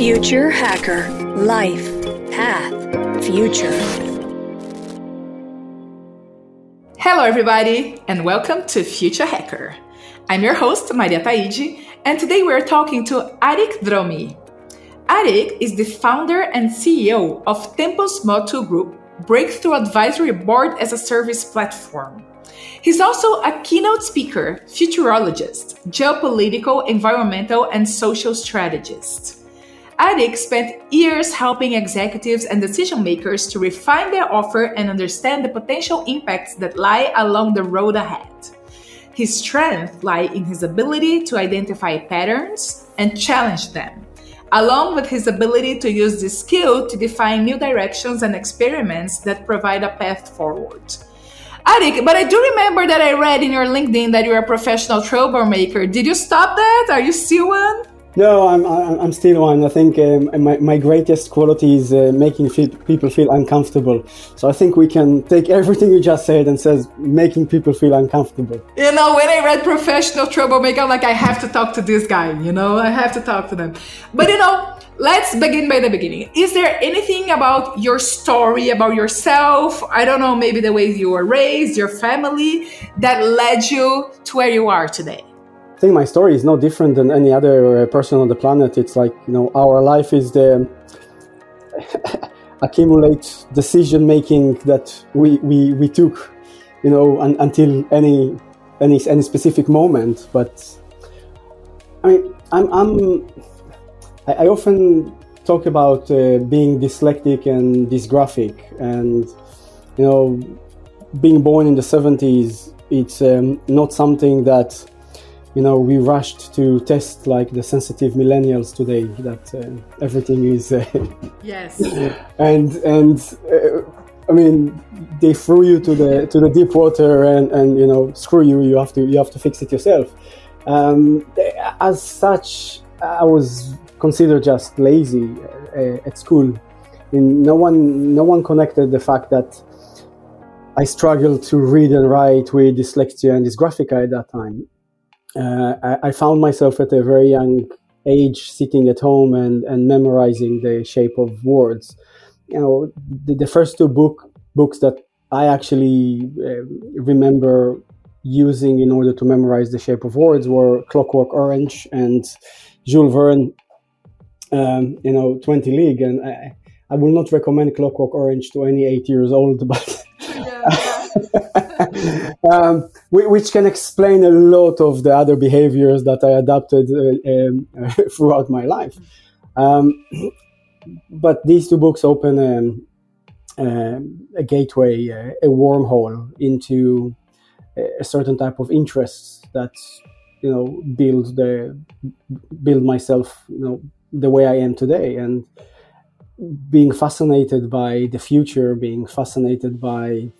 Future Hacker Life Path Future. Hello, everybody, and welcome to Future Hacker. I'm your host, Maria Taide, and today we're talking to Aric Dromi. Aric is the founder and CEO of Tempus Motu Group, Breakthrough Advisory Board as a Service platform. He's also a keynote speaker, futurologist, geopolitical, environmental, and social strategist. Aric spent years helping executives and decision makers to refine their offer and understand the potential impacts that lie along the road ahead. His strength lie in his ability to identify patterns and challenge them, along with his ability to use this skill to define new directions and experiments that provide a path forward. Aric, but I do remember that I read in your LinkedIn that you're a professional troublemaker. Did you stop that? Are you still one? No, I'm, I'm still one. I think um, my, my greatest quality is uh, making feel, people feel uncomfortable. So I think we can take everything you just said and says making people feel uncomfortable. You know, when I read professional troublemaker, I'm like, I have to talk to this guy. You know, I have to talk to them. But you know, let's begin by the beginning. Is there anything about your story, about yourself? I don't know, maybe the way you were raised, your family, that led you to where you are today? I think my story is no different than any other uh, person on the planet. It's like you know, our life is the accumulate decision making that we, we, we took, you know, un, until any any any specific moment. But I mean, I'm, I'm I, I often talk about uh, being dyslexic and dysgraphic, and you know, being born in the 70s. It's um, not something that you know, we rushed to test like the sensitive millennials today that uh, everything is. Uh, yes. And and uh, I mean, they threw you to the to the deep water and and you know, screw you. You have to you have to fix it yourself. Um, as such, I was considered just lazy uh, at school. And no one no one connected the fact that. I struggled to read and write with dyslexia and dysgraphia at that time uh, I, I, found myself at a very young age sitting at home and, and memorizing the shape of words. You know, the, the first two book books that I actually uh, remember using in order to memorize the shape of words were Clockwork Orange and Jules Verne. Um, you know, Twenty League, and I, I will not recommend Clockwork Orange to any eight years old, but. Yeah. um, which can explain a lot of the other behaviors that I adopted uh, um, throughout my life. Um, but these two books open um, uh, a gateway, uh, a wormhole into a certain type of interests that you know build the build myself, you know, the way I am today, and being fascinated by the future, being fascinated by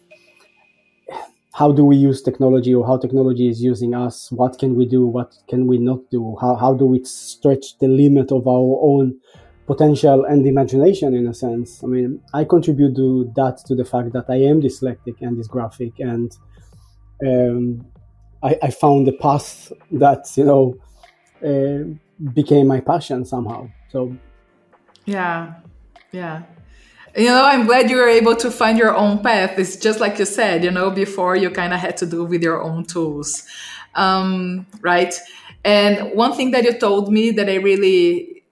how do we use technology or how technology is using us? What can we do? What can we not do? How, how do we stretch the limit of our own potential and imagination in a sense? I mean i contribute to that to the fact that i am dyslexic and dysgraphic and um, I, I, found a path that you know uh, became my passion somehow. So yeah. Yeah you know i'm glad you were able to find your own path. It's just like you said you know before you kind of had to do with your own tools. Um, right? And one thing that you told me that i really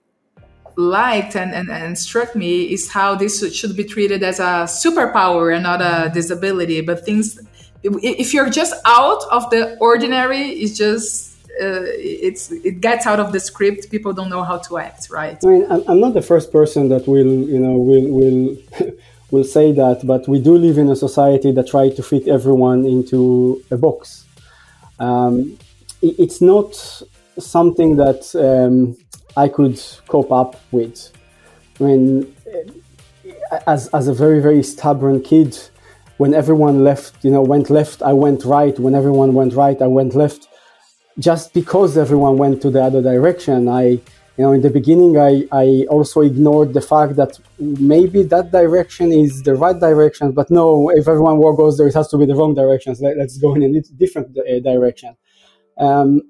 liked and, and, and struck me is how this should be treated as a superpower and not a disability. But things if you're just out of the ordinary it's just it's it gets out of the script. People don't know how to act right? I mean i'm not the first person that will you know will will will say that but we do live in a society that tries to fit everyone into a box. Um, it's not something that um, i could cope up with. I mean as, as a very very stubborn kid when everyone left you know went left i went right. When everyone went right i went left just because everyone went to the other direction, I, you know, in the beginning, I, I also ignored the fact that maybe that direction is the right direction, but no, if everyone goes there, it has to be the wrong direction. So let, us go in a different uh, direction. Um,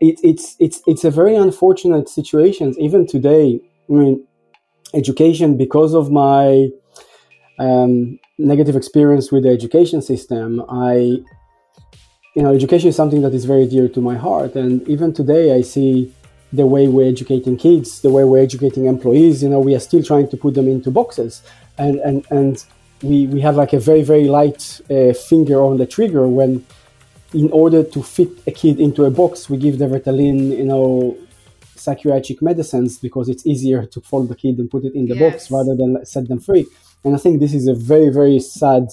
it, it's it's it's a very unfortunate situation. Even today, I mean, education because of my um, negative experience with the education system. I, you know, education is something that is very dear to my heart, and even today I see the way we're educating kids, the way we're educating employees. You know, we are still trying to put them into boxes, and and and we we have like a very very light uh, finger on the trigger when in order to fit a kid into a box, we give the Ritalin, you know, psychiatric medicines because it's easier to fold the kid and put it in the yes. box rather than set them free. And I think this is a very, very sad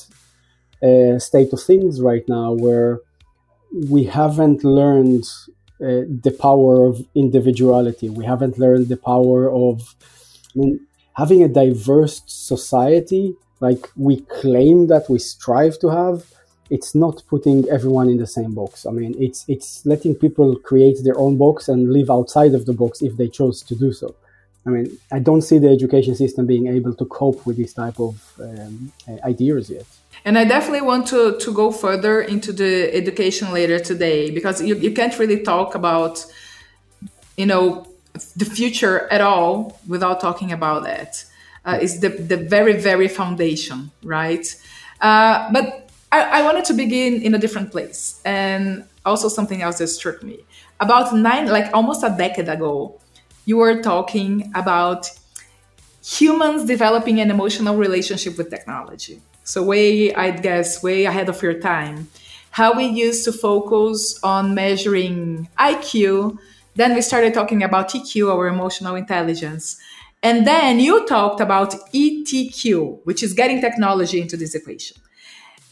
uh, state of things right now where we haven't learned uh, the power of individuality. We haven't learned the power of I mean, having a diverse society like we claim that we strive to have it's not putting everyone in the same box. I mean, it's it's letting people create their own box and live outside of the box if they chose to do so. I mean, I don't see the education system being able to cope with this type of um, ideas yet. And I definitely want to, to go further into the education later today because you, you can't really talk about, you know, the future at all without talking about that. Uh, it's the, the very, very foundation, right? Uh, but I, I wanted to begin in a different place and also something else that struck me. About nine, like almost a decade ago, you were talking about humans developing an emotional relationship with technology. So, way, I guess, way ahead of your time. How we used to focus on measuring IQ, then we started talking about EQ, our emotional intelligence. And then you talked about ETQ, which is getting technology into this equation.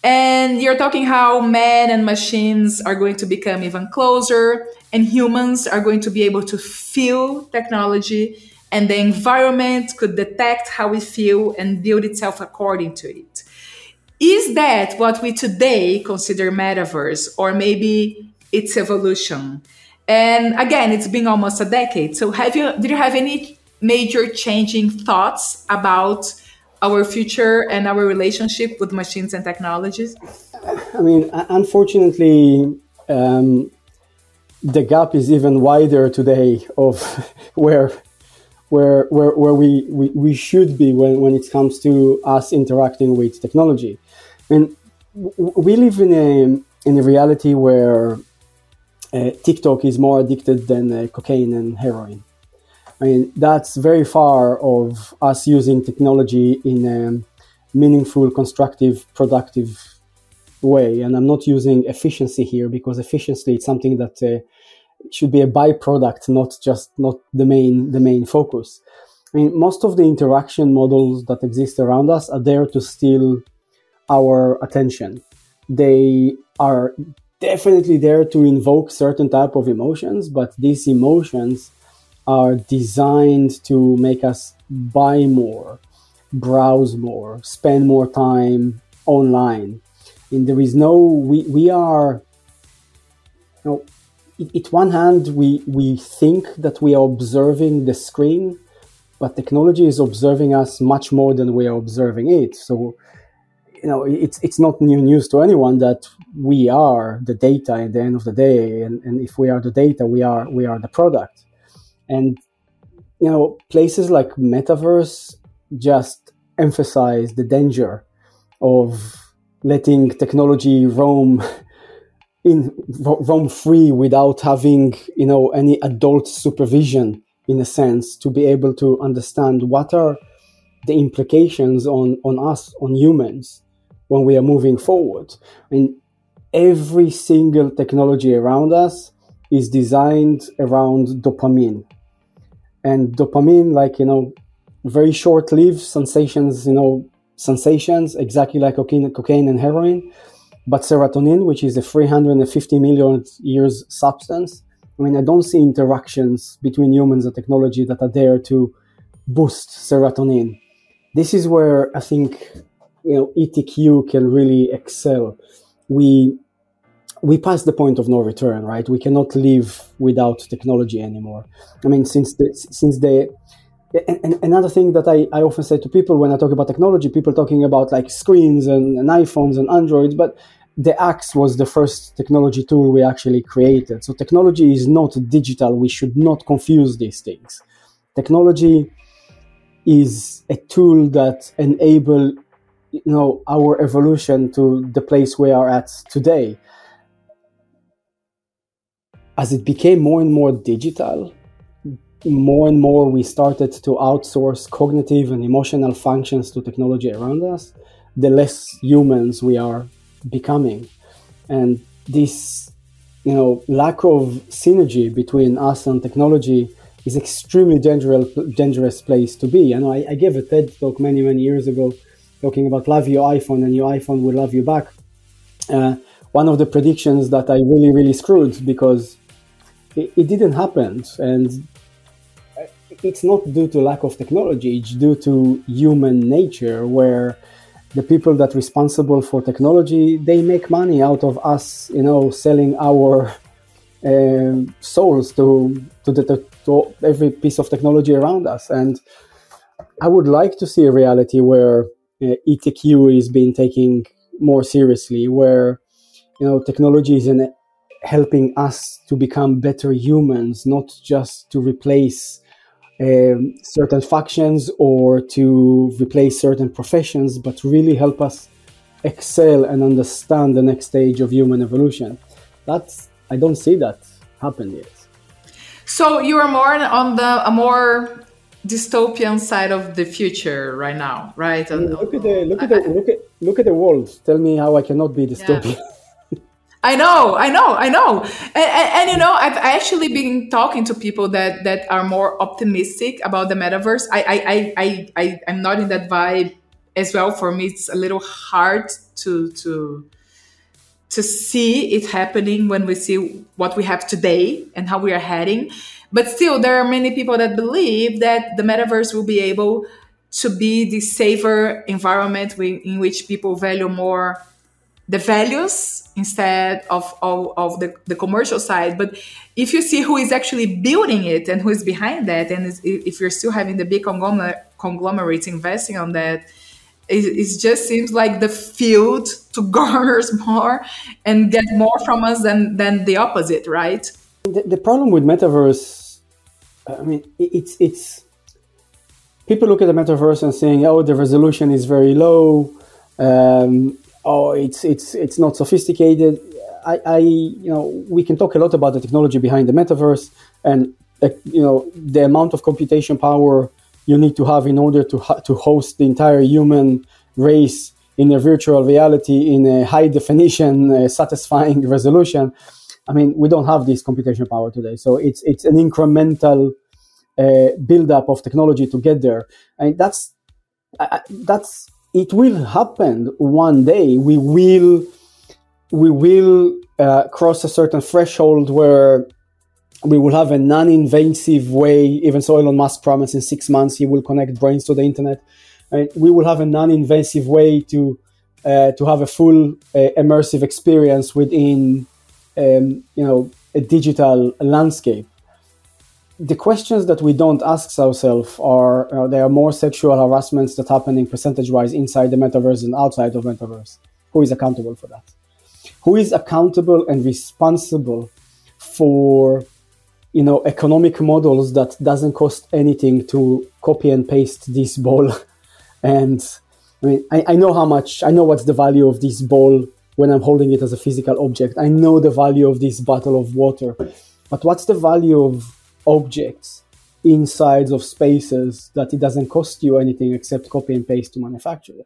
And you're talking how men and machines are going to become even closer, and humans are going to be able to feel technology, and the environment could detect how we feel and build itself according to it. Is that what we today consider metaverse, or maybe its evolution? And again, it's been almost a decade. So, have you did you have any major changing thoughts about our future and our relationship with machines and technologies? I mean, unfortunately, um, the gap is even wider today of where where where, where we, we, we should be when, when it comes to us interacting with technology. I mean, we live in a in a reality where uh, TikTok is more addicted than uh, cocaine and heroin. I mean, that's very far of us using technology in a meaningful, constructive, productive way. And I'm not using efficiency here because efficiency is something that uh, should be a byproduct, not just not the main the main focus. I mean, most of the interaction models that exist around us are there to steal our attention. They are definitely there to invoke certain type of emotions, but these emotions are designed to make us buy more, browse more, spend more time online. And there is no, we, we are, you know, it, one hand, we, we think that we are observing the screen, but technology is observing us much more than we are observing it. So, you know, it's, it's not new news to anyone that we are the data at the end of the day. And, and if we are the data, we are, we are the product and you know places like metaverse just emphasize the danger of letting technology roam in roam free without having you know any adult supervision in a sense to be able to understand what are the implications on on us on humans when we are moving forward. I mean every single technology around us is designed around dopamine. And dopamine like you know very short-lived sensations you know sensations exactly like cocaine, cocaine and heroin but serotonin which is a 350 million years substance. I mean i don't see interactions between humans and technology that are there to boost serotonin. This is where i think you know etq can really excel we we passed the point of no return, right? We cannot live without technology anymore. I mean, since the, since the and, another thing that I, I often say to people when I talk about technology, people talking about like screens and, and iPhones and Androids, but the axe was the first technology tool we actually created. So technology is not digital. We should not confuse these things. Technology is a tool that enable you know our evolution to the place we are at today as it became more and more digital more and more we started to outsource cognitive and emotional functions to technology around us the less humans we are becoming and this you know lack of synergy between us and technology is extremely dangerous dangerous place to be. I know I, I gave a TED talk many many years ago talking about love your iPhone and your iPhone will love you back. Uh, one of the predictions that I really really screwed because it, it didn't happen and it's not due to lack of technology it's due to human nature where the people that responsible for technology they make money out of us you know selling our uh, souls to to, the, to every piece of technology around us and i would like to see a reality where uh, etq is being taken more seriously where you know technology is in helping us to become better humans not just to replace um, certain factions or to replace certain professions, but really help us excel and understand the next stage of human evolution. That's I don't see that happen yet. So you are more on the a more dystopian side of the future right now, right? Mm, look at the look at the look at look at the world. Tell me how I cannot be dystopian. Yeah. I know, I know, I know, and, and, and, you know, I've actually been talking to people that that are more optimistic about the metaverse. I, I, I, I, I'm not in that vibe as well. For me, it's a little hard to to to see it happening when we see what we have today and how we are heading. But still, there are many people that believe that the metaverse will be able to be the safer environment in which people value more the values instead of, of, of the, the commercial side. But if you see who is actually building it and who is behind that, and if you're still having the big conglomerates investing on that, it, it just seems like the field to garners more and get more from us than, than the opposite, right? The, the problem with metaverse, I mean, it's it's people look at the metaverse and saying, "Oh, the resolution is very low." Um, oh, it's it's it's not sophisticated. I, I, you know, we can talk a lot about the technology behind the metaverse and uh, you know the amount of computation power you need to have in order to ha- to host the entire human race in a virtual reality in a high definition, uh, satisfying resolution. I mean, we don't have this computation power today, so it's it's an incremental uh, build up of technology to get there, and that's that's it will happen one day. We will we will uh, cross a certain threshold where we will have a non-invasive way. Even so, Elon Musk promised in six months he will connect brains to the internet. Right? We will have a non-invasive way to uh, to have a full uh, immersive experience within um, you know a digital landscape. The questions that we don't ask ourselves are there are more sexual harassments that happening percentage wise inside the metaverse and outside of metaverse. Who is accountable for that? Who is accountable and responsible for you know economic models that doesn't cost anything to copy and paste this ball? And i mean I, I know how much i know what's the value of this ball when i'm holding it as a physical object i know the value of this bottle of water but what's the value of objects inside of spaces that it doesn't cost you anything except copy and paste to manufacture them?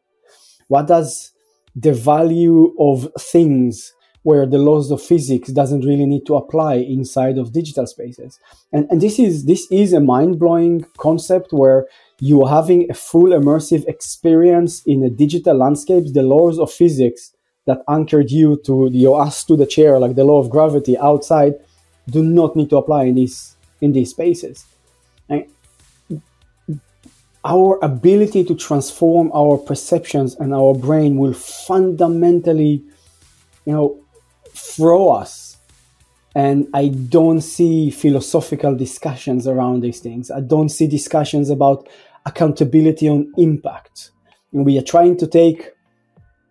What does the value of things where the laws of physics doesn't really need to apply inside of digital spaces? And, and this is this is a mind-blowing concept where you are having a full immersive experience in a digital landscape. The laws of physics that anchored you to your ass to the chair, like the law of gravity outside, do not need to apply in this in these spaces. And our ability to transform our perceptions and our brain will fundamentally, you know, throw us. And I don't see philosophical discussions around these things. I don't see discussions about accountability on impact. We are trying to take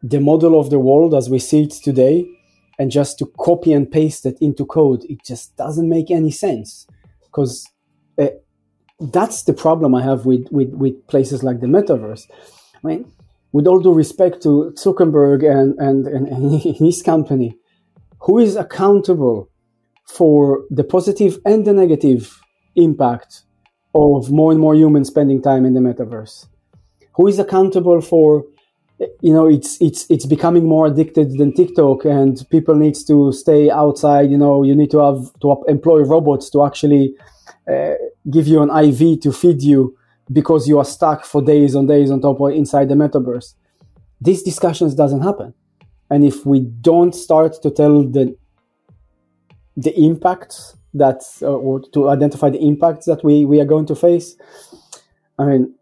the model of the world as we see it today and just to copy and paste it into code. It just doesn't make any sense because uh, that's the problem I have with, with, with places like the metaverse. I mean, with all due respect to Zuckerberg and, and, and his company, who is accountable for the positive and the negative impact of more and more humans spending time in the metaverse? Who is accountable for you know it's it's it's becoming more addicted than TikTok and people needs to stay outside you know you need to have to employ robots to actually uh, give you an IV to feed you because you are stuck for days on days on top of inside the metaverse. These discussions doesn't happen. And if we don't start to tell the the impacts that uh, or to identify the impacts that we, we are going to face, I mean,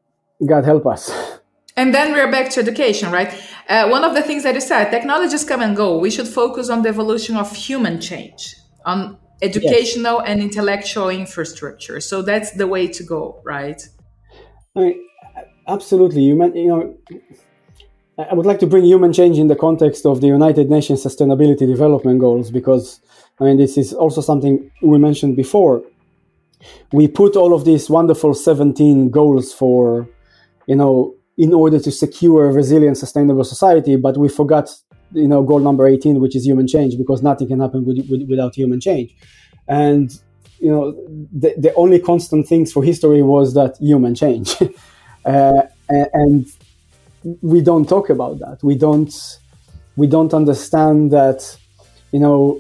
God help us. And then we're back to education, right? Uh, one of the things that you said, technologies come and go. We should focus on the evolution of human change, on educational yes. and intellectual infrastructure. So that's the way to go, right? I mean, absolutely. You, meant, you know, I would like to bring human change in the context of the United Nations Sustainability Development Goals because, I mean, this is also something we mentioned before. We put all of these wonderful 17 goals for, you know, in order to secure a resilient, sustainable society, but we forgot you know goal number 18 which is human change because nothing can happen with, with, without human change. And you know the, the only constant things for history was that human change. Uh, and we don't talk about that. We don't we don't understand that you know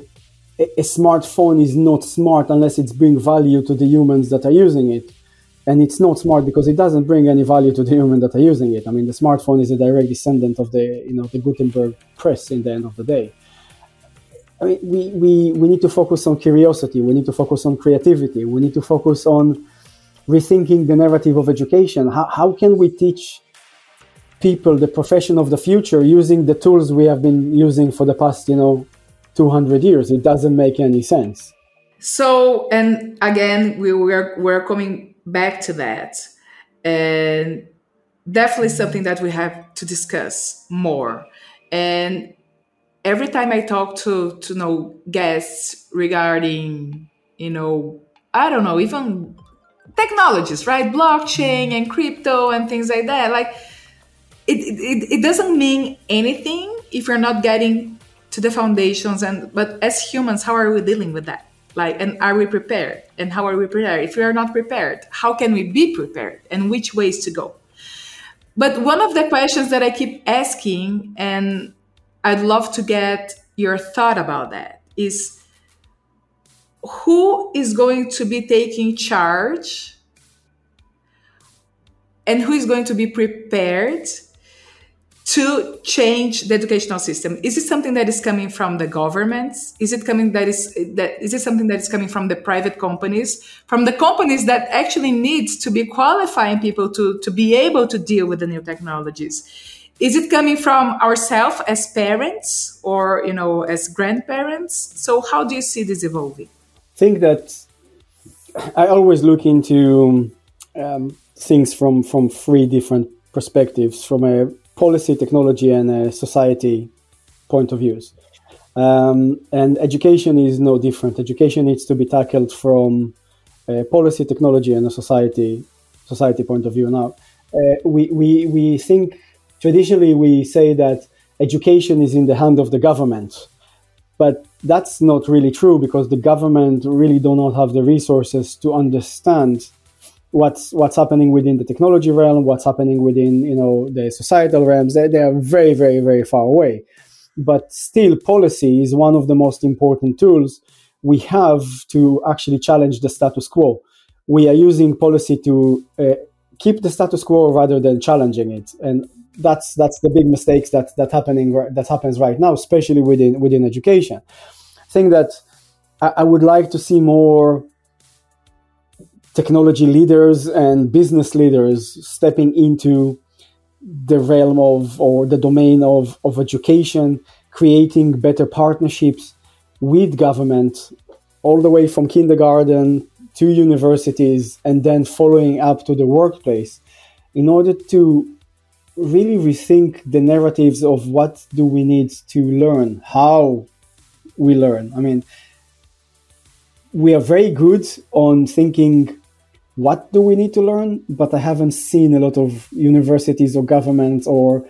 a, a smartphone is not smart unless it's bring value to the humans that are using it and it's not smart because it doesn't bring any value to the human that are using it. I mean, the smartphone is a direct descendant of the you know the Gutenberg press in the end of the day. I mean, we, we, we need to focus on curiosity. We need to focus on creativity. We need to focus on rethinking the narrative of education. How, how can we teach people the profession of the future using the tools we have been using for the past, you know, 200 years? It doesn't make any sense. So, and again, we were, we're coming back to that. And definitely something that we have to discuss more. And every time I talk to to know guests regarding, you know, I don't know, even technologies, right? Blockchain and crypto and things like that. Like it, it, it doesn't mean anything if you're not getting to the foundations and but as humans, how are we dealing with that? Like and are we prepared? And how are we prepared? If we are not prepared how can we be prepared? And which ways to go? But one of the questions that i keep asking and i'd love to get your thought about that is who is going to be taking charge and who is going to be prepared to change the educational system? Is it something that is coming from the governments? Is it coming that is that is it something that is coming from the private companies? From the companies that actually needs to be qualifying people to to be able to deal with the new technologies. Is it coming from ourselves as parents or you know as grandparents? So how do you see this evolving? I think that i always look into um, things from from three different perspectives from a policy, technology, and uh, society point of views. Um, and education is no different. Education needs to be tackled from a policy, technology, and a society society point of view. Now, uh, we, we, we think traditionally we say that education is in the hand of the government, but that's not really true because the government really do not have the resources to understand what's what's happening within the technology realm, what's happening within you know the societal realms. They, they are very very very far away, but still, policy is one of the most important tools we have to actually challenge the status quo. We are using policy to uh, keep the status quo rather than challenging it, and that's that's the big mistakes that that happening that happens right now, especially within within education. I think that I, I would like to see more technology leaders and business leaders stepping into the realm of or the domain of, of education, creating better partnerships with government, all the way from kindergarten to universities, and then following up to the workplace, in order to really rethink the narratives of what do we need to learn, how we learn. I mean, we are very good on thinking what do we need to learn, but I haven't seen a lot of universities or governments or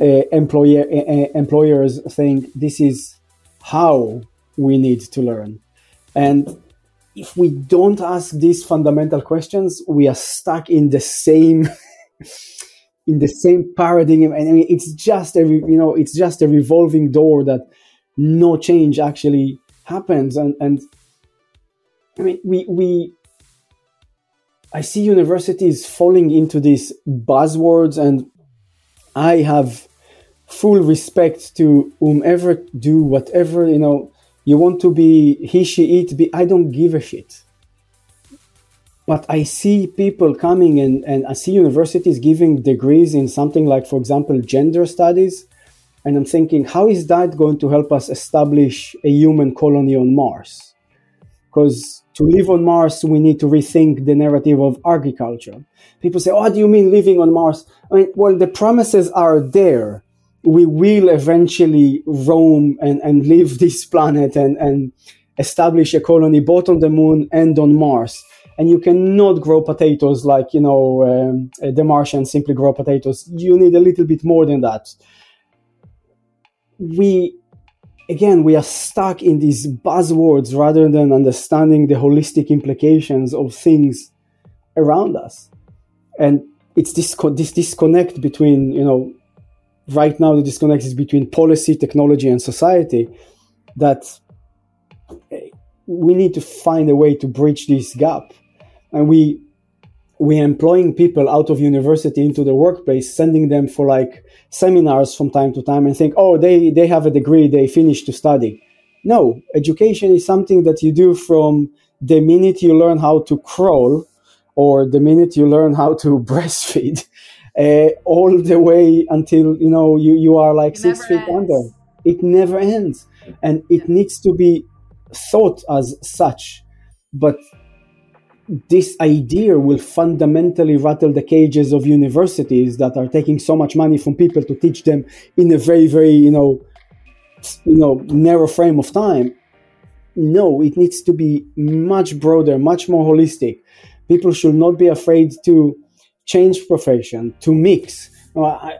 uh, employer, uh, employers think this is how we need to learn. And if we don't ask these fundamental questions, we are stuck in the same in the same paradigm. And I mean, it's just a you know it's just a revolving door that no change actually happens. And and I mean, we we I see universities falling into these buzzwords, and I have full respect to whomever do whatever you know. You want to be he she it be i don't give a shit. But i see people coming and, and i see universities giving degrees in something like for example gender studies and i'm thinking how is that going to help us establish a human colony on mars? Because to live on mars we need to rethink the narrative of agriculture people say oh, what do you mean living on mars i mean well the promises are there we will eventually roam and, and leave this planet and, and establish a colony both on the moon and on Mars. And you cannot grow potatoes like, you know, um, the Martians simply grow potatoes. You need a little bit more than that. We, again, we are stuck in these buzzwords rather than understanding the holistic implications of things around us. And it's this, this disconnect between, you know, right now the disconnect is between policy, technology, and society. That eh, we need to find a way to bridge this gap, and we we are employing people out of university into the workplace, sending them for like seminars from time to time, and think, oh, they they have a degree, they finished to study. No, education is something that you do from the minute you learn how to crawl or the minute you learn how to breastfeed uh, all the way until you know you, you are like It six feet ends. under it never ends and it needs to be thought as such but this idea will fundamentally rattle the cages of universities that are taking so much money from people to teach them in a very very you know you know narrow frame of time. No it needs to be much broader much more holistic. People should not be afraid to change profession to mix. Uh, I-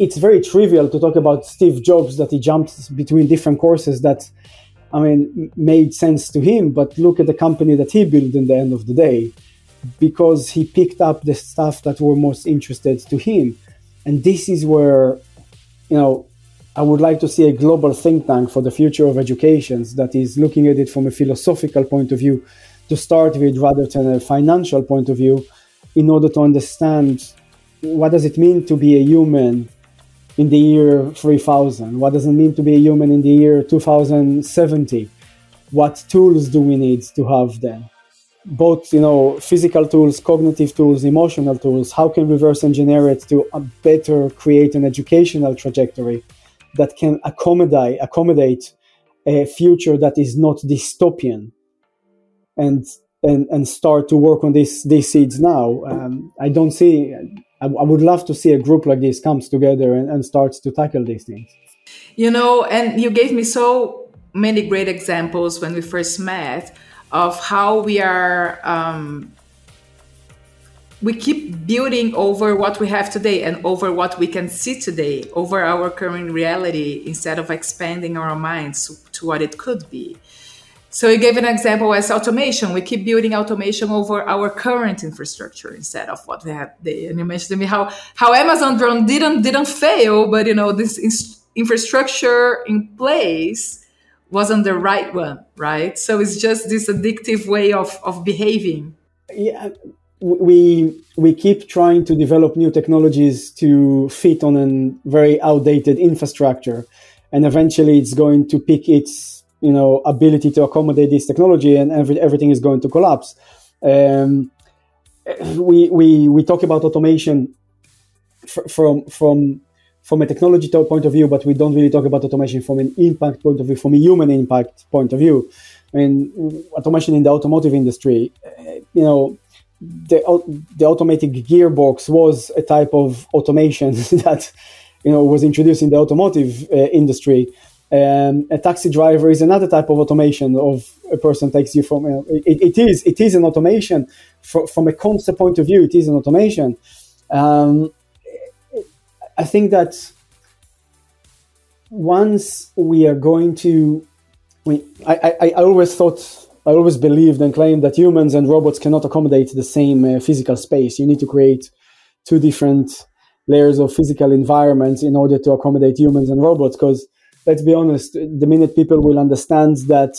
it's very trivial to talk about steve jobs that he jumped between different courses that i mean made sense to him but look at the company that he built in the end of the day because he picked up the stuff that were most interested to him. And this is where you know I would like to see a global think tank for the future of education that is looking at it from a philosophical point of view to start with rather than a financial point of view in order to understand what does it mean to be a human in the year 3000 what does it mean to be a human in the year 2070 what tools do we need to have then both you know physical tools cognitive tools emotional tools. How can we reverse engineer it to better create an educational trajectory that can accommodate accommodate a future that is not dystopian and and and start to work on these these seeds now? Um, i don't see I, I would love to see a group like this comes together and, and starts to tackle these things You know, and you gave me so many great examples when we first met of how we are. Um, we keep building over what we have today and over what we can see today, over our current reality, instead of expanding our minds to what it could be. So you gave an example as automation. We keep building automation over our current infrastructure instead of what we have there. And you mentioned to me how how Amazon drone didn't didn't fail, but you know this infrastructure in place wasn't the right one, right? So it's just this addictive way of of behaving. yeah we we keep trying to develop new technologies to fit on a very outdated infrastructure and eventually it's going to pick its you know ability to accommodate this technology and every, everything is going to collapse um, we we we talk about automation fr- from from from a technology point of view but we don't really talk about automation from an impact point of view from a human impact point of view i mean automation in the automotive industry you know the the automatic gearbox was a type of automation that you know was introduced in the automotive uh, industry. Um, a taxi driver is another type of automation of a person takes you from. Uh, it, it is it is an automation fr- from a concept point of view, it is an automation. Um, I think that once we are going to, I, I, I always thought I always believed and claimed that humans and robots cannot accommodate the same uh, physical space. You need to create two different layers of physical environments in order to accommodate humans and robots. Because let's be honest, the minute people will understand that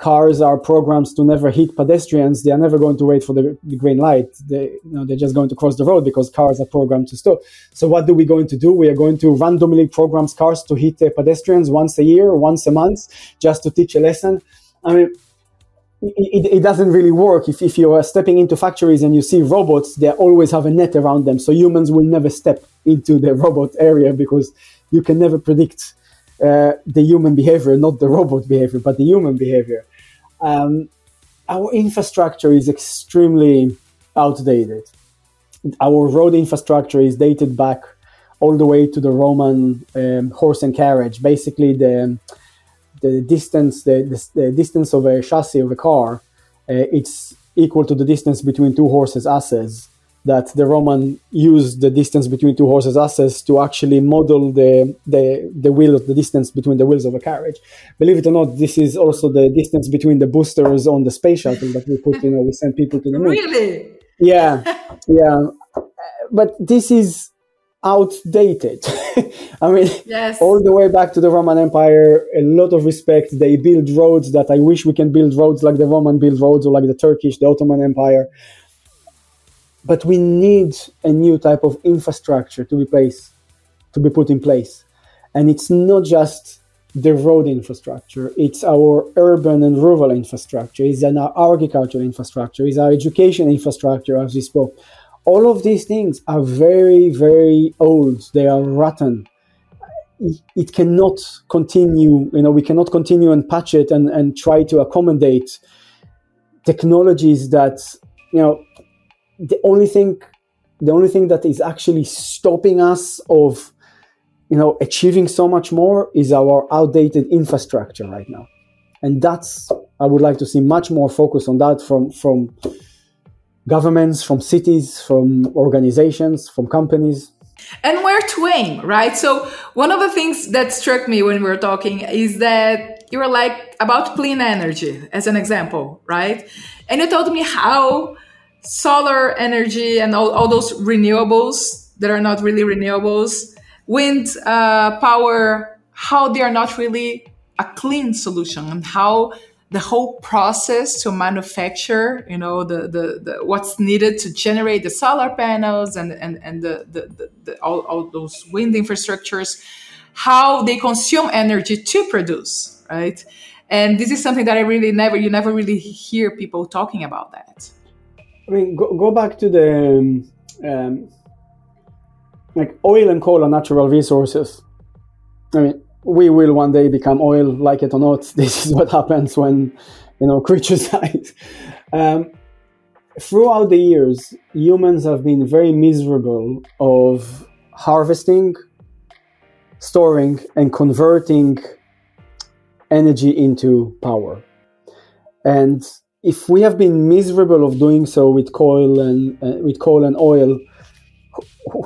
cars are programs to never hit pedestrians, they are never going to wait for the, the green light. They, you know, they're just going to cross the road because cars are programmed to stop. So what are we going to do? We are going to randomly program cars to hit uh, pedestrians once a year, once a month, just to teach a lesson. I mean, it, it, doesn't really work if, if you are stepping into factories and you see robots they always have a net around them so humans will never step into the robot area because you can never predict uh, the human behavior not the robot behavior but the human behavior. Um, our infrastructure is extremely outdated. Our road infrastructure is dated back all the way to the roman um, horse and carriage. Basically the the distance the, the, the, distance of a chassis of a car uh, it's equal to the distance between two horses asses that the roman used the distance between two horses asses to actually model the the the wheel the distance between the wheels of a carriage believe it or not this is also the distance between the boosters on the space shuttle that we put you know we send people to the moon really yeah yeah but this is outdated. I mean, yes. all the way back to the Roman Empire, a lot of respect. They build roads that I wish we can build roads like the Roman build roads or like the Turkish, the Ottoman Empire. But we need a new type of infrastructure to be place, to be put in place. And it's not just the road infrastructure, it's our urban and rural infrastructure, it's our agricultural infrastructure, it's our education infrastructure, as we spoke all of these things are very, very old. They are rotten. It cannot continue, you know, we cannot continue and patch it and, and try to accommodate technologies that, you know, the only thing, the only thing that is actually stopping us of, you know, achieving so much more is our outdated infrastructure right now. And that's, I would like to see much more focus on that from, from, governments, from cities, from organizations, from companies. And where to aim, right? So one of the things that struck me when we were talking is that you were like about clean energy as an example, right? And you told me how solar energy and all, all those renewables that are not really renewables, wind uh, power, how they are not really a clean solution and how the whole process to manufacture, you know, the, the, the, what's needed to generate the solar panels and, and, and the, the, the, the all, all those wind infrastructures, how they consume energy to produce, right? And this is something that I really never, you never really hear people talking about that. I mean, go, go back to the, um, um, like oil and coal are natural resources. I mean, we will one day become oil, like it or not. This is what happens when you know creatures die. Um, throughout the years, humans have been very miserable of harvesting, storing, and converting energy into power. And if we have been miserable of doing so with coal and uh, with coal and oil,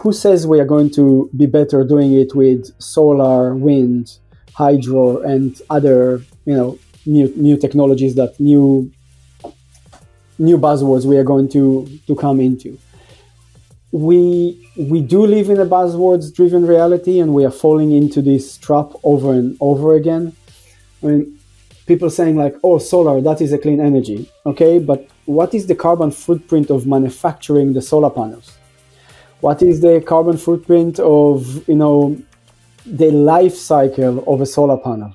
who says we are going to be better doing it with solar, wind, hydro, and other you know new new technologies that new new buzzwords we are going to to come into. We we do live in a buzzwords driven reality, and we are falling into this trap over and over again. I mean, people saying like, "Oh, solar, that is a clean energy." Okay, but what is the carbon footprint of manufacturing the solar panels? what is the carbon footprint of you know the life cycle of a solar panel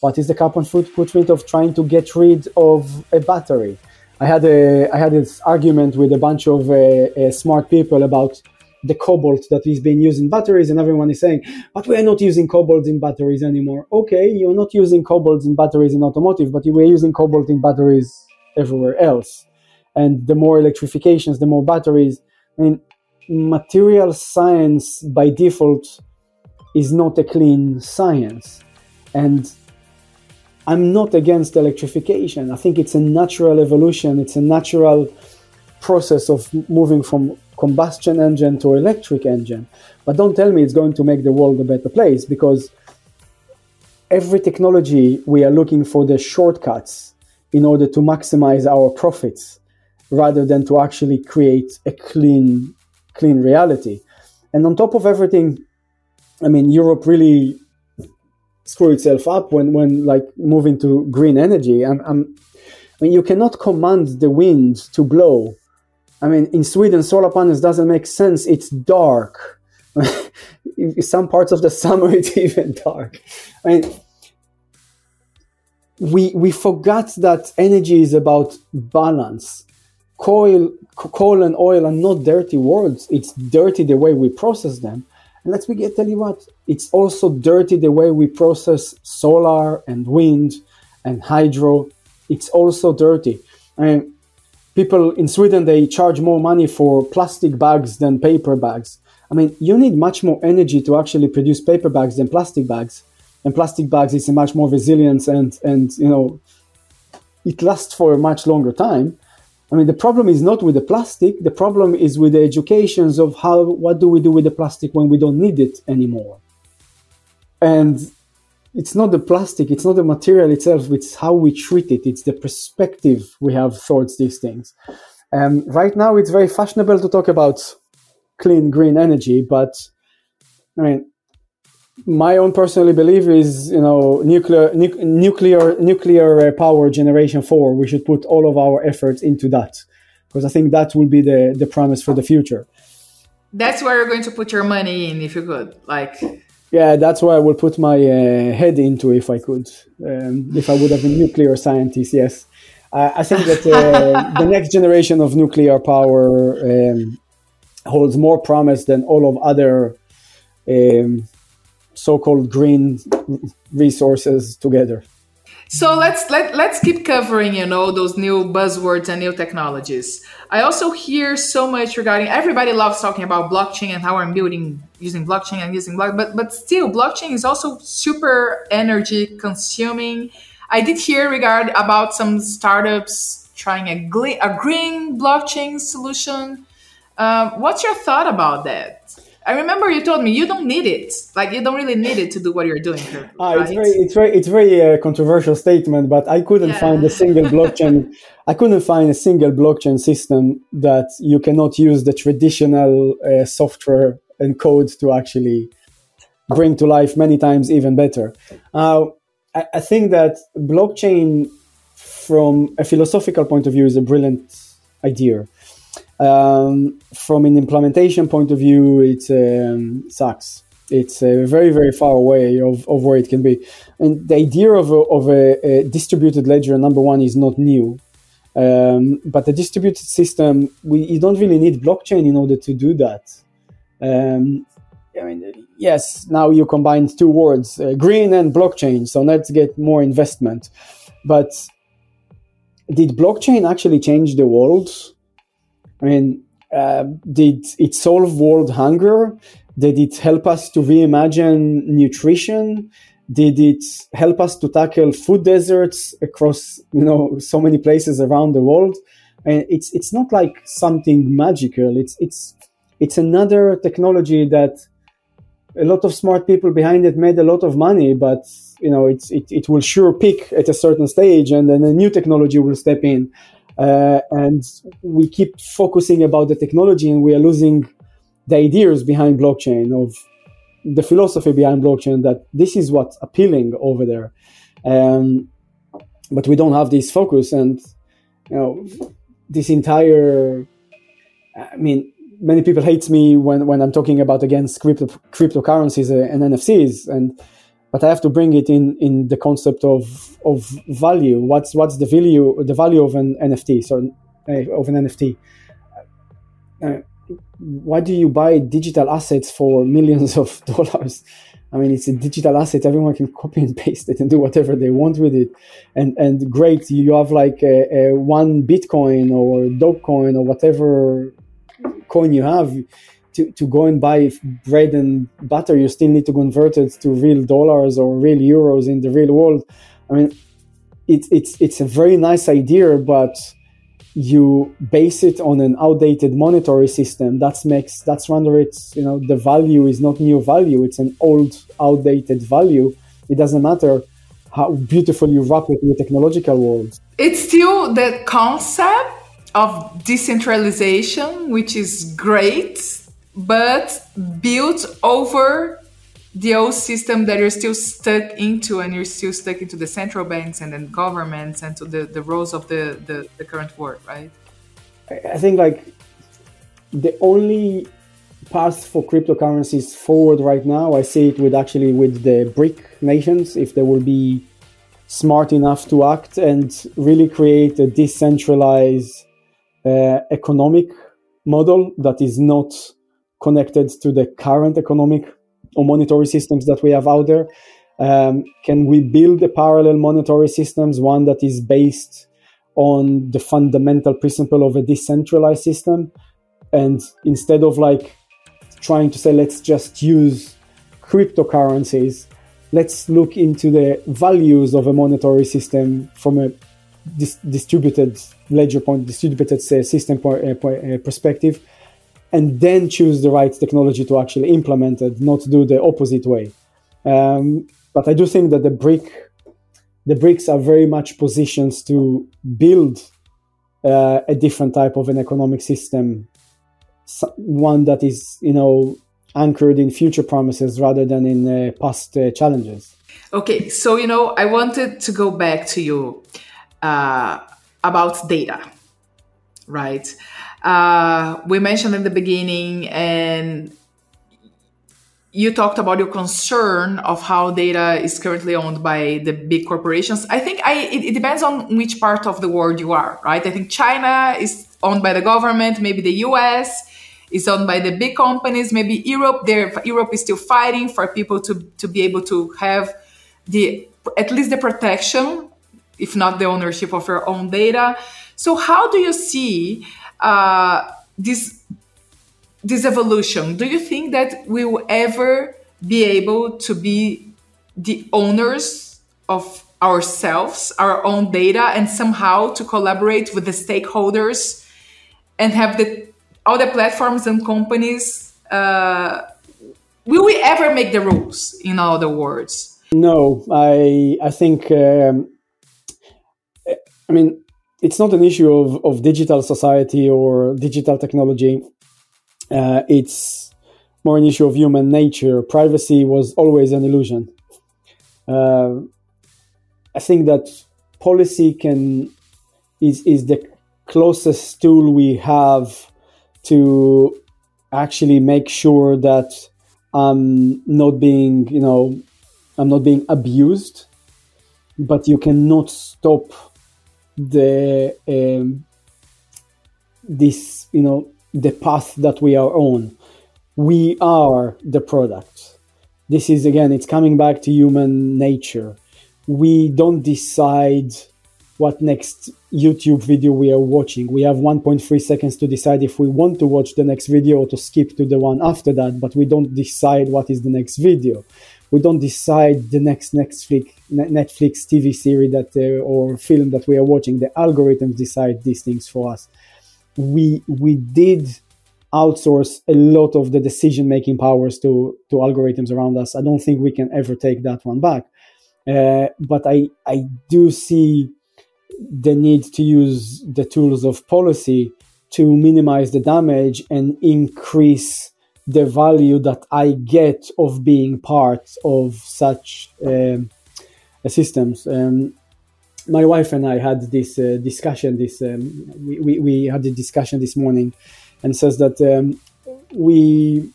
what is the carbon footprint of trying to get rid of a battery i had a i had this argument with a bunch of uh, uh, smart people about the cobalt that is being used in batteries and everyone is saying but we are not using cobalt in batteries anymore okay you're not using cobalt in batteries in automotive but you were using cobalt in batteries everywhere else and the more electrifications the more batteries i mean material science by default is not a clean science. And I'm not against electrification. I think it's a natural evolution, it's a natural process of moving from combustion engine to electric engine. But don't tell me it's going to make the world a better place because every technology we are looking for the shortcuts in order to maximize our profits rather than to actually create a clean clean reality. And on top of everything, I mean Europe really screw itself up when when like moving to green energy. I'm, I'm I mean you cannot command the wind to blow. I mean in Sweden solar panels doesn't make sense. It's dark. Some parts of the summer it's even dark. I mean we we forgot that energy is about balance. Coal, coal and oil are not dirty words. It's dirty the way we process them. And let's begin, tell you what, it's also dirty the way we process solar and wind and hydro. It's also dirty. I mean, people in Sweden they charge more money for plastic bags than paper bags. I mean, you need much more energy to actually produce paper bags than plastic bags and plastic bags is a much more resilient and and you know it lasts for a much longer time. I mean, the problem is not with the plastic. The problem is with the educations of how what do we do with the plastic when we don't need it anymore. And it's not the plastic, it's not the material itself, it's how we treat it. It's the perspective we have towards these things. Um, right now, it's very fashionable to talk about clean green energy, but I mean, my own personally belief is you know nuclear nu- nuclear nuclear uh, power generation 4 we should put all of our efforts into that because i think that will be the the promise for the future that's where you're going to put your money in if you could like yeah that's where i would put my uh, head into if i could um, if i would have been nuclear scientist yes uh, i think that uh, the next generation of nuclear power um, holds more promise than all of other um, so-called green resources together. So let's let, let's keep covering, you know, those new buzzwords and new technologies. I also hear so much regarding everybody loves talking about blockchain and how I'm building using blockchain and using block, but but still blockchain is also super energy consuming. I did hear regard about some startups trying a, a green blockchain solution. Um, what's your thought about that? I remember you told me you don't need it. Like you don't really need it to do what you're doing. Here, ah, it's very, it's very, it's very uh, controversial statement, but I couldn't yeah. find a single blockchain. I couldn't find a single blockchain system that you cannot use the traditional uh, software and code to actually bring to life many times even better. Uh, I, I think that blockchain, from a philosophical point of view, is a brilliant idea. Um, from an implementation point of view, it um, sucks. It's uh, very, very far away of, of where it can be. And the idea of a, of a, a distributed ledger, number one, is not new. Um, but the distributed system, we you don't really need blockchain in order to do that. Um, I mean, yes, now you combine two words, uh, green and blockchain. So let's get more investment. But did blockchain actually change the world? I mean, uh, did it solve world hunger? Did it help us to reimagine nutrition? Did it help us to tackle food deserts across you know so many places around the world? And it's it's not like something magical. It's it's it's another technology that a lot of smart people behind it made a lot of money, but you know it's it, it will sure peak at a certain stage, and then a new technology will step in uh, and we keep focusing about the technology and we are losing the ideas behind blockchain of the philosophy behind blockchain that this is what's appealing over there. Um, but we don't have this focus and you know this entire i mean many people hate me when, when i'm talking about against crypto, cryptocurrencies and nfts and but I have to bring it in in the concept of of value. What's what's the value the value of an NFT? So uh, of an NFT. Uh, why do you buy digital assets for millions of dollars? I mean, it's a digital asset. Everyone can copy and paste it and do whatever they want with it. And and great, you have like a, a one Bitcoin or Dogecoin or whatever coin you have to, to go and buy bread and butter, you still need to convert it to real dollars or real euros in the real world. I mean, it's it's it's a very nice idea, but you base it on an outdated monetary system, that makes that's render you know the value is not new value; it's an old, outdated value. It doesn't matter how beautiful you wrap it in the technological world. It's still the concept of decentralization, which is great, but built over the old system that you're still stuck into and you're still stuck into the central banks and then governments and to the, the roles of the, the, the current world, right? I think like the only path for cryptocurrencies forward right now, I see it with actually with the BRIC nations, if they will be smart enough to act and really create a decentralized uh, economic model that is not connected to the current economic or monetary systems that we have out there? Um, can we build a parallel monetary systems, one that is based on the fundamental principle of a decentralized system? And instead of like trying to say, let's just use cryptocurrencies, let's look into the values of a monetary system from a dis- distributed ledger point, distributed system uh, uh, perspective and then choose the right technology to actually implement it, not do the opposite way. Um, but I do think that the BRIC, the BRICS are very much positions to build uh, a different type of an economic system, one that is, you know, anchored in future promises rather than in uh, past uh, challenges. Okay, so you know, I wanted to go back to you uh, about data, right? Uh, we mentioned in the beginning, and you talked about your concern of how data is currently owned by the big corporations. I think I, it, it, depends on which part of the world you are, right? I think China is owned by the government, maybe the US is owned by the big companies, maybe Europe. There, Europe is still fighting for people to, to be able to have the at least the protection, if not the ownership of your own data. So, how do you see uh, this this evolution. Do you think that we will ever be able to be the owners of ourselves our own data and somehow to collaborate with the stakeholders and have the all the platforms and companies uh, will we ever make the rules in other words? No i i think um, i mean it's not an issue of, of digital society or digital technology. Uh, it's more an issue of human nature. Privacy was always an illusion. Uh, I think that policy can is is the closest tool we have to actually make sure that I'm not being, you know, I'm not being abused, but you cannot stop the um, this you know the path that we are on. We are the product. This is again it's coming back to human nature. We don't decide what next youtube video we are watching. We have 1.3 seconds to decide if we want to watch the next video or to skip to the one after that but we don't decide what is the next video we don't decide the next Netflix Netflix TV series that uh, or film that we are watching. The algorithms decide these things for us. We we did outsource a lot of the decision making powers to to algorithms around us. I don't think we can ever take that one back. Uh, but I I do see the need to use the tools of policy to minimize the damage and increase the value that I get of being part of such um, systems. Um, my wife and I had this uh, discussion. This um, we, we, we, had a discussion this morning, and says that um, we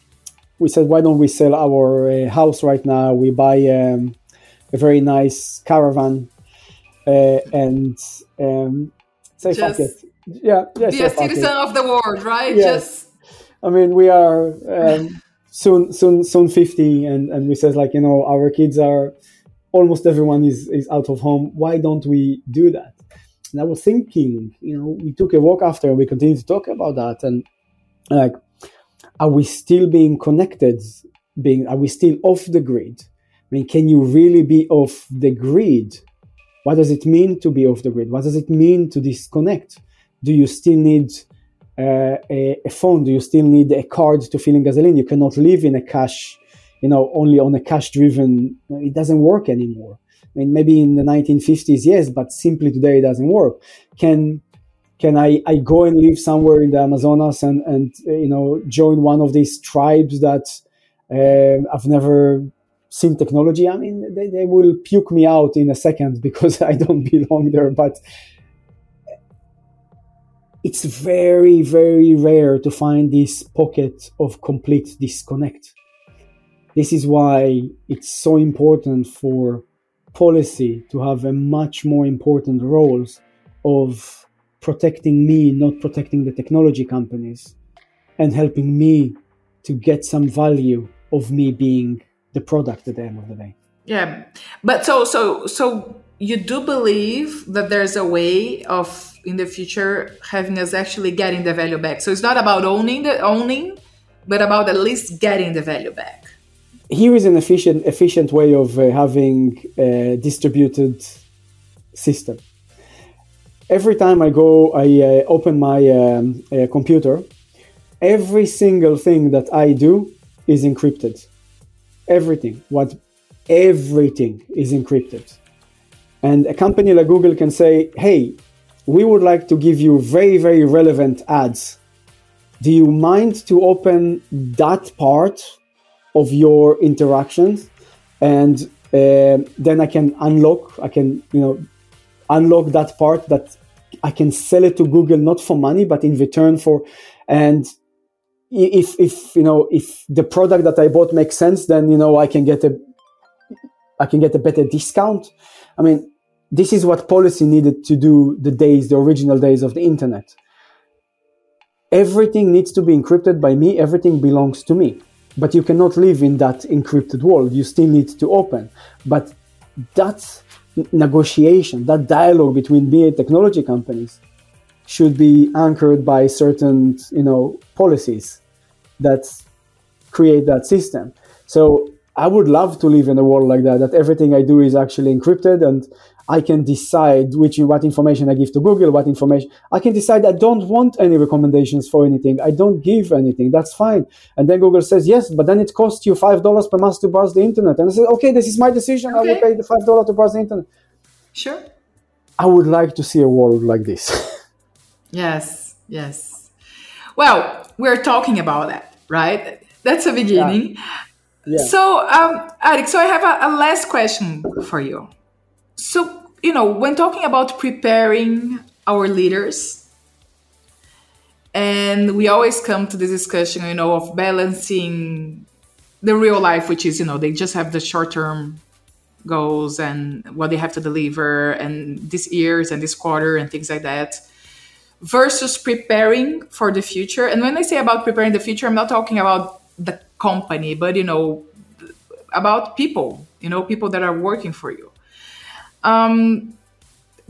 we said why don't we sell our uh, house right now? We buy um, a very nice caravan uh, and um, say Just fuck it. Yeah, yeah, be a citizen of the world, right? Yes. Just I mean, we are um, soon, soon, soon fifty, and and we says like you know our kids are almost everyone is is out of home. Why don't we do that? And I was thinking, you know, we took a walk after, and we continued to talk about that, and like, are we still being connected? Being, are we still off the grid? I mean, can you really be off the grid? What does it mean to be off the grid? What does it mean to disconnect? do you still need uh, a, a, phone? Do you still need a card to fill in gasoline? You cannot live in a cash, you know, only on a cash driven. It doesn't work anymore. I mean, maybe in the 1950s, yes, but simply today it doesn't work. Can can I, I go and live somewhere in the Amazonas and, and uh, you know join one of these tribes that uh, I've never seen technology? I mean, they, they will puke me out in a second because I don't belong there. But it's very, very rare to find this pocket of complete disconnect. This is why it's so important for policy to have a much more important roles of protecting me, not protecting the technology companies, and helping me to get some value of me being the product at the end of the day. Yeah, but so so so you do believe that there's a way of in the future having us actually getting the value back. So it's not about owning the owning, but about at least getting the value back. Here is an efficient efficient way of uh, having a distributed system. Every time I go, I uh, open my um, uh, computer. Every single thing that I do is encrypted. Everything, what everything is encrypted and a company like Google can say, hey, we would like to give you very, very relevant ads. Do you mind to open that part of your interactions? And uh, then I can unlock, I can, you know, unlock that part that I can sell it to Google, not for money, but in return for, and if, if, you know, if the product that I bought makes sense, then, you know, I can get a, I can get a better discount. I mean, this is what policy needed to do the days, the original days of the internet. Everything needs to be encrypted by me. Everything belongs to me. But you cannot live in that encrypted world. You still need to open. But that negotiation, that dialogue between me and technology companies should be anchored by certain, you know, policies that create that system. So I would love to live in a world like that, that everything I do is actually encrypted and I can decide which what information I give to Google, what information I can decide I don't want any recommendations for anything. I don't give anything. That's fine. And then Google says yes, but then it costs you five dollars per month to browse the internet. And I say, okay, this is my decision. Okay. I will pay the five dollars to browse the internet. Sure. I would like to see a world like this. yes, yes. Well, we're talking about that, right? That's a beginning. Yeah. Yeah. So, um, Aric, so I have a, a last question for you. So, you know, when talking about preparing our leaders, and we always come to the discussion, you know, of balancing the real life, which is, you know, they just have the short term goals and what they have to deliver and this years and this quarter and things like that versus preparing for the future. And when i say about preparing the future i'm not talking about the company but you know about people you know people that are working for you um,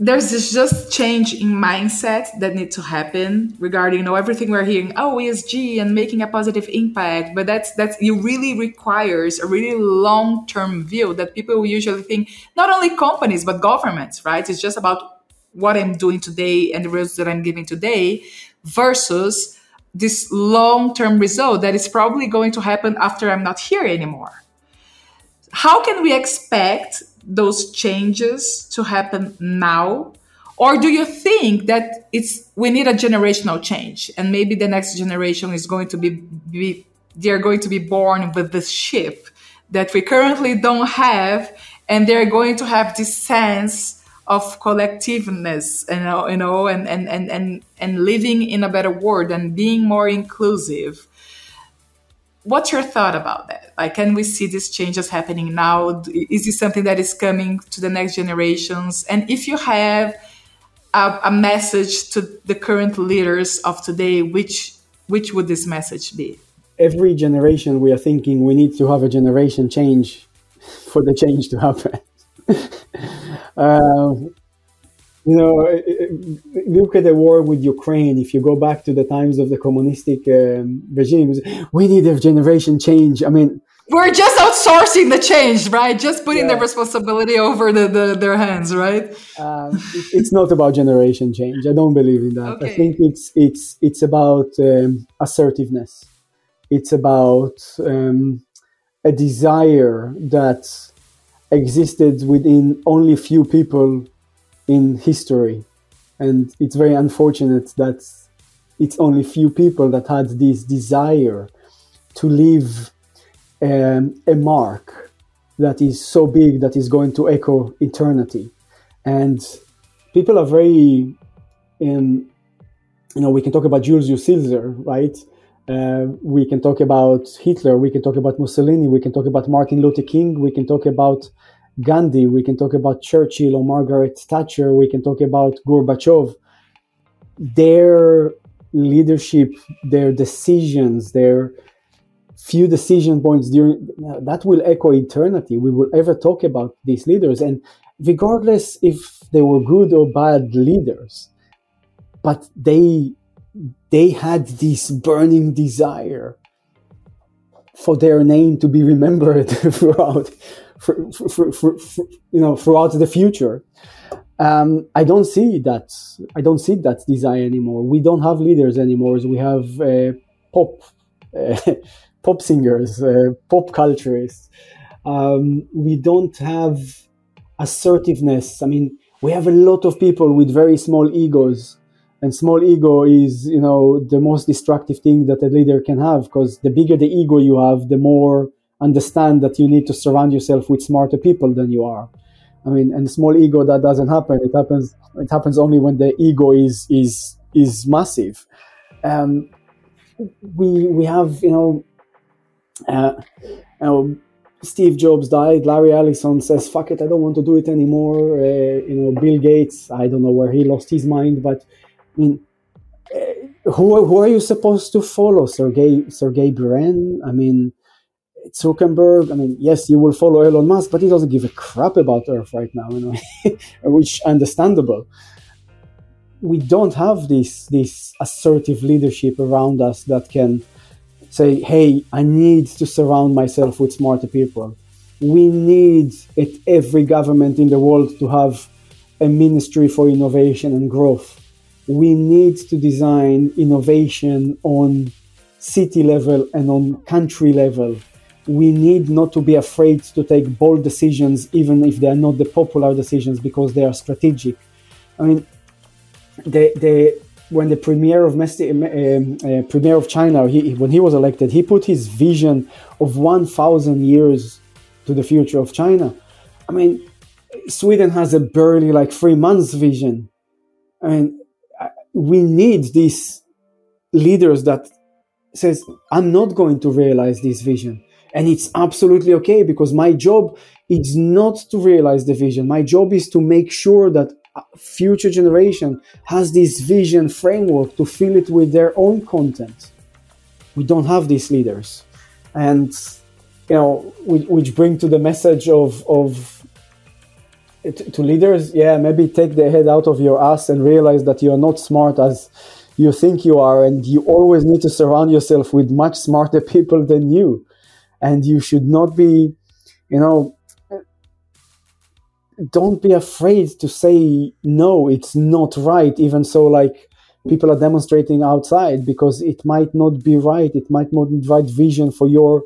there's this just change in mindset that needs to happen regarding you know everything we're hearing oh esg and making a positive impact but that's that's it really requires a really long-term view that people usually think not only companies but governments right? It's just about what i'm doing today and the results that i'm giving today versus this long-term result that is probably going to happen after i'm not here anymore. How can we expect those changes to happen now? Or do you think that it's we need a generational change and maybe the next generation is going to be, be they're going to be born with this ship that we currently don't have and they're going to have this sense of collectiveness know you know and and and and, and living in a better world and being more inclusive what's your thought about that? Like, can we see these changes happening now? Is this something that is coming to the next generations? And if you have a, a message to the current leaders of today, which which would this message be? Every generation, we are thinking we need to have a generation change for the change to happen. um, you know, look at the war with Ukraine. If you go back to the times of the communistic um, regimes, we need a generation change. I mean, we're just outsourcing the change, right? Just putting yeah. the responsibility over the, the their hands, right? Um, it, it's not about generation change. I don't believe in that. Okay. I think it's it's it's about um, assertiveness. It's about um, a desire that existed within only few people in history, and it's very unfortunate that it's only few people that had this desire to leave um, a mark that is so big that is going to echo eternity. And people are very, um, you know, we can talk about Julius Caesar, right? Uh, we can talk about Hitler, we can talk about Mussolini, we can talk about Martin Luther King, we can talk about Gandhi, we can talk about Churchill or Margaret Thatcher, we can talk about Gorbachev. Their leadership, their decisions, their few decision points during that will echo eternity. We will ever talk about these leaders, and regardless if they were good or bad leaders, but they they had this burning desire for their name to be remembered throughout for, for, for, you know throughout the future. Um, I don't see that. I don't see that desire anymore. We don't have leaders anymore. We have uh, pop. Uh, pop singers, uh, pop culturists. Um, we don't have assertiveness. I mean, we have a lot of people with very small egos, and small ego is, you know, the most destructive thing that a leader can have. Because the bigger the ego you have, the more understand that you need to surround yourself with smarter people than you are. I mean, and small ego that doesn't happen. It happens. It happens only when the ego is is is massive. Um, we we have you know uh, you know, Steve Jobs died. Larry Ellison says, "Fuck it, I don't want to do it anymore." Uh, you know, Bill Gates. I don't know where he lost his mind, but I mean, uh, who who are you supposed to follow? Sergey Sergey Brin? I mean, Zuckerberg. I mean, yes, you will follow Elon Musk, but he doesn't give a crap about Earth right now. You know, which understandable. We don't have this this assertive leadership around us that can say, hey, I need to surround myself with smarter people. We need at every government in the world to have a ministry for innovation and growth. We need to design innovation on city level and on country level. We need not to be afraid to take bold decisions, even if they are not the popular decisions, because they are strategic. I mean, the, the, when the premier of Messi, um, uh, premier of China, he, when he was elected, he put his vision of 1,000 years to the future of China. I mean, Sweden has a barely like three months vision. I mean, we need these leaders that says, I'm not going to realize this vision. And it's absolutely okay because my job is not to realize the vision. My job is to make sure that future generation has this vision framework to fill it with their own content. We don't have these leaders, and you know, which, bring to the message of of eh, to, to leaders, yeah, maybe take the head out of your ass and realize that you are not smart as you think you are, and you always need to surround yourself with much smarter people than you, and you should not be, you know, don't be afraid to say no it's not right even so like people are demonstrating outside because it might not be right it might not be right vision for your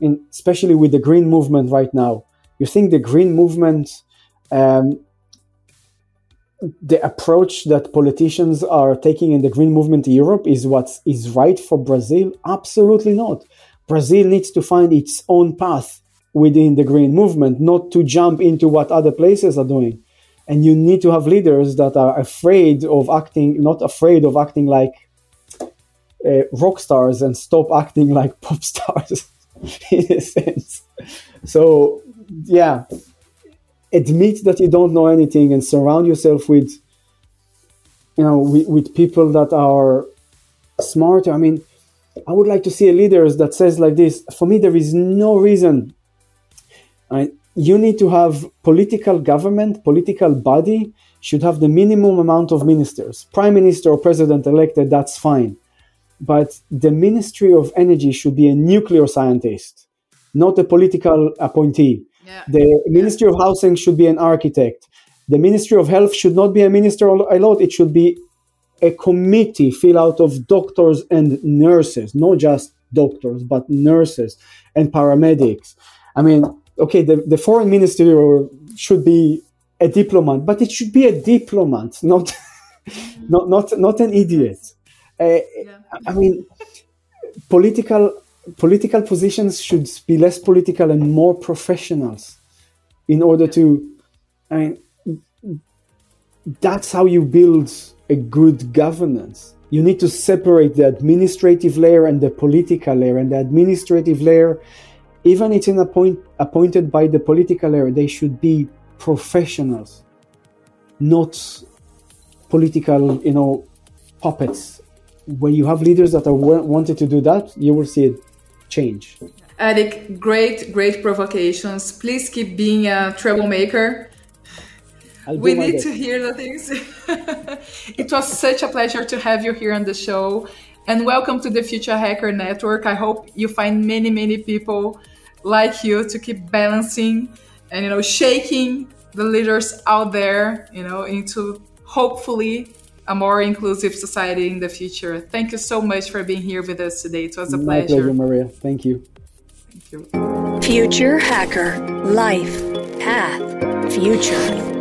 in, especially with the green movement right now you think the green movement um, the approach that politicians are taking in the green movement in Europe is what is right for Brazil? Absolutely not. Brazil needs to find its own path within the green movement, not to jump into what other places are doing. And you need to have leaders that are afraid of acting, not afraid of acting like uh, rock stars and stop acting like pop stars in a sense. So, yeah, admit that you don't know anything and surround yourself with, you know, with, with people that are smarter. I mean, I would like to see a leader that says like this. For me, there is no reason Right? You need to have political government, political body should have the minimum amount of ministers. Prime minister or president elected, that's fine. But the Ministry of Energy should be a nuclear scientist. not a political appointee. Yeah. The Ministry of Housing should be an architect. The Ministry of Health should not be a minister alone. It should be a committee filled out of doctors and nurses, not just doctors, but nurses and paramedics. I mean, okay, the, the foreign ministry should be a diplomat, but it should be a diplomat, not not not not an idiot. Uh, yeah. I mean, political political positions should be less political and more professionals in order to I mean that's how you build a good governance. You need to separate the administrative layer and the political layer. And the administrative layer, even it's in appoint, appointed by the political layer, they should be professionals, not political, you know, puppets. When you have leaders that are wanted to do that, you will see it change. Aric, great, great provocations. Please keep being a troublemaker we need best. to hear the things. it was such a pleasure to have you here on the show. And welcome to the Future Hacker Network. I hope you find many, many people like you to keep balancing and you know shaking the leaders out there, you know, into hopefully a more inclusive society in the future. Thank you so much for being here with us today. It was a My pleasure. pleasure, Maria. Thank you. Thank you. Future Hacker Life Path Future.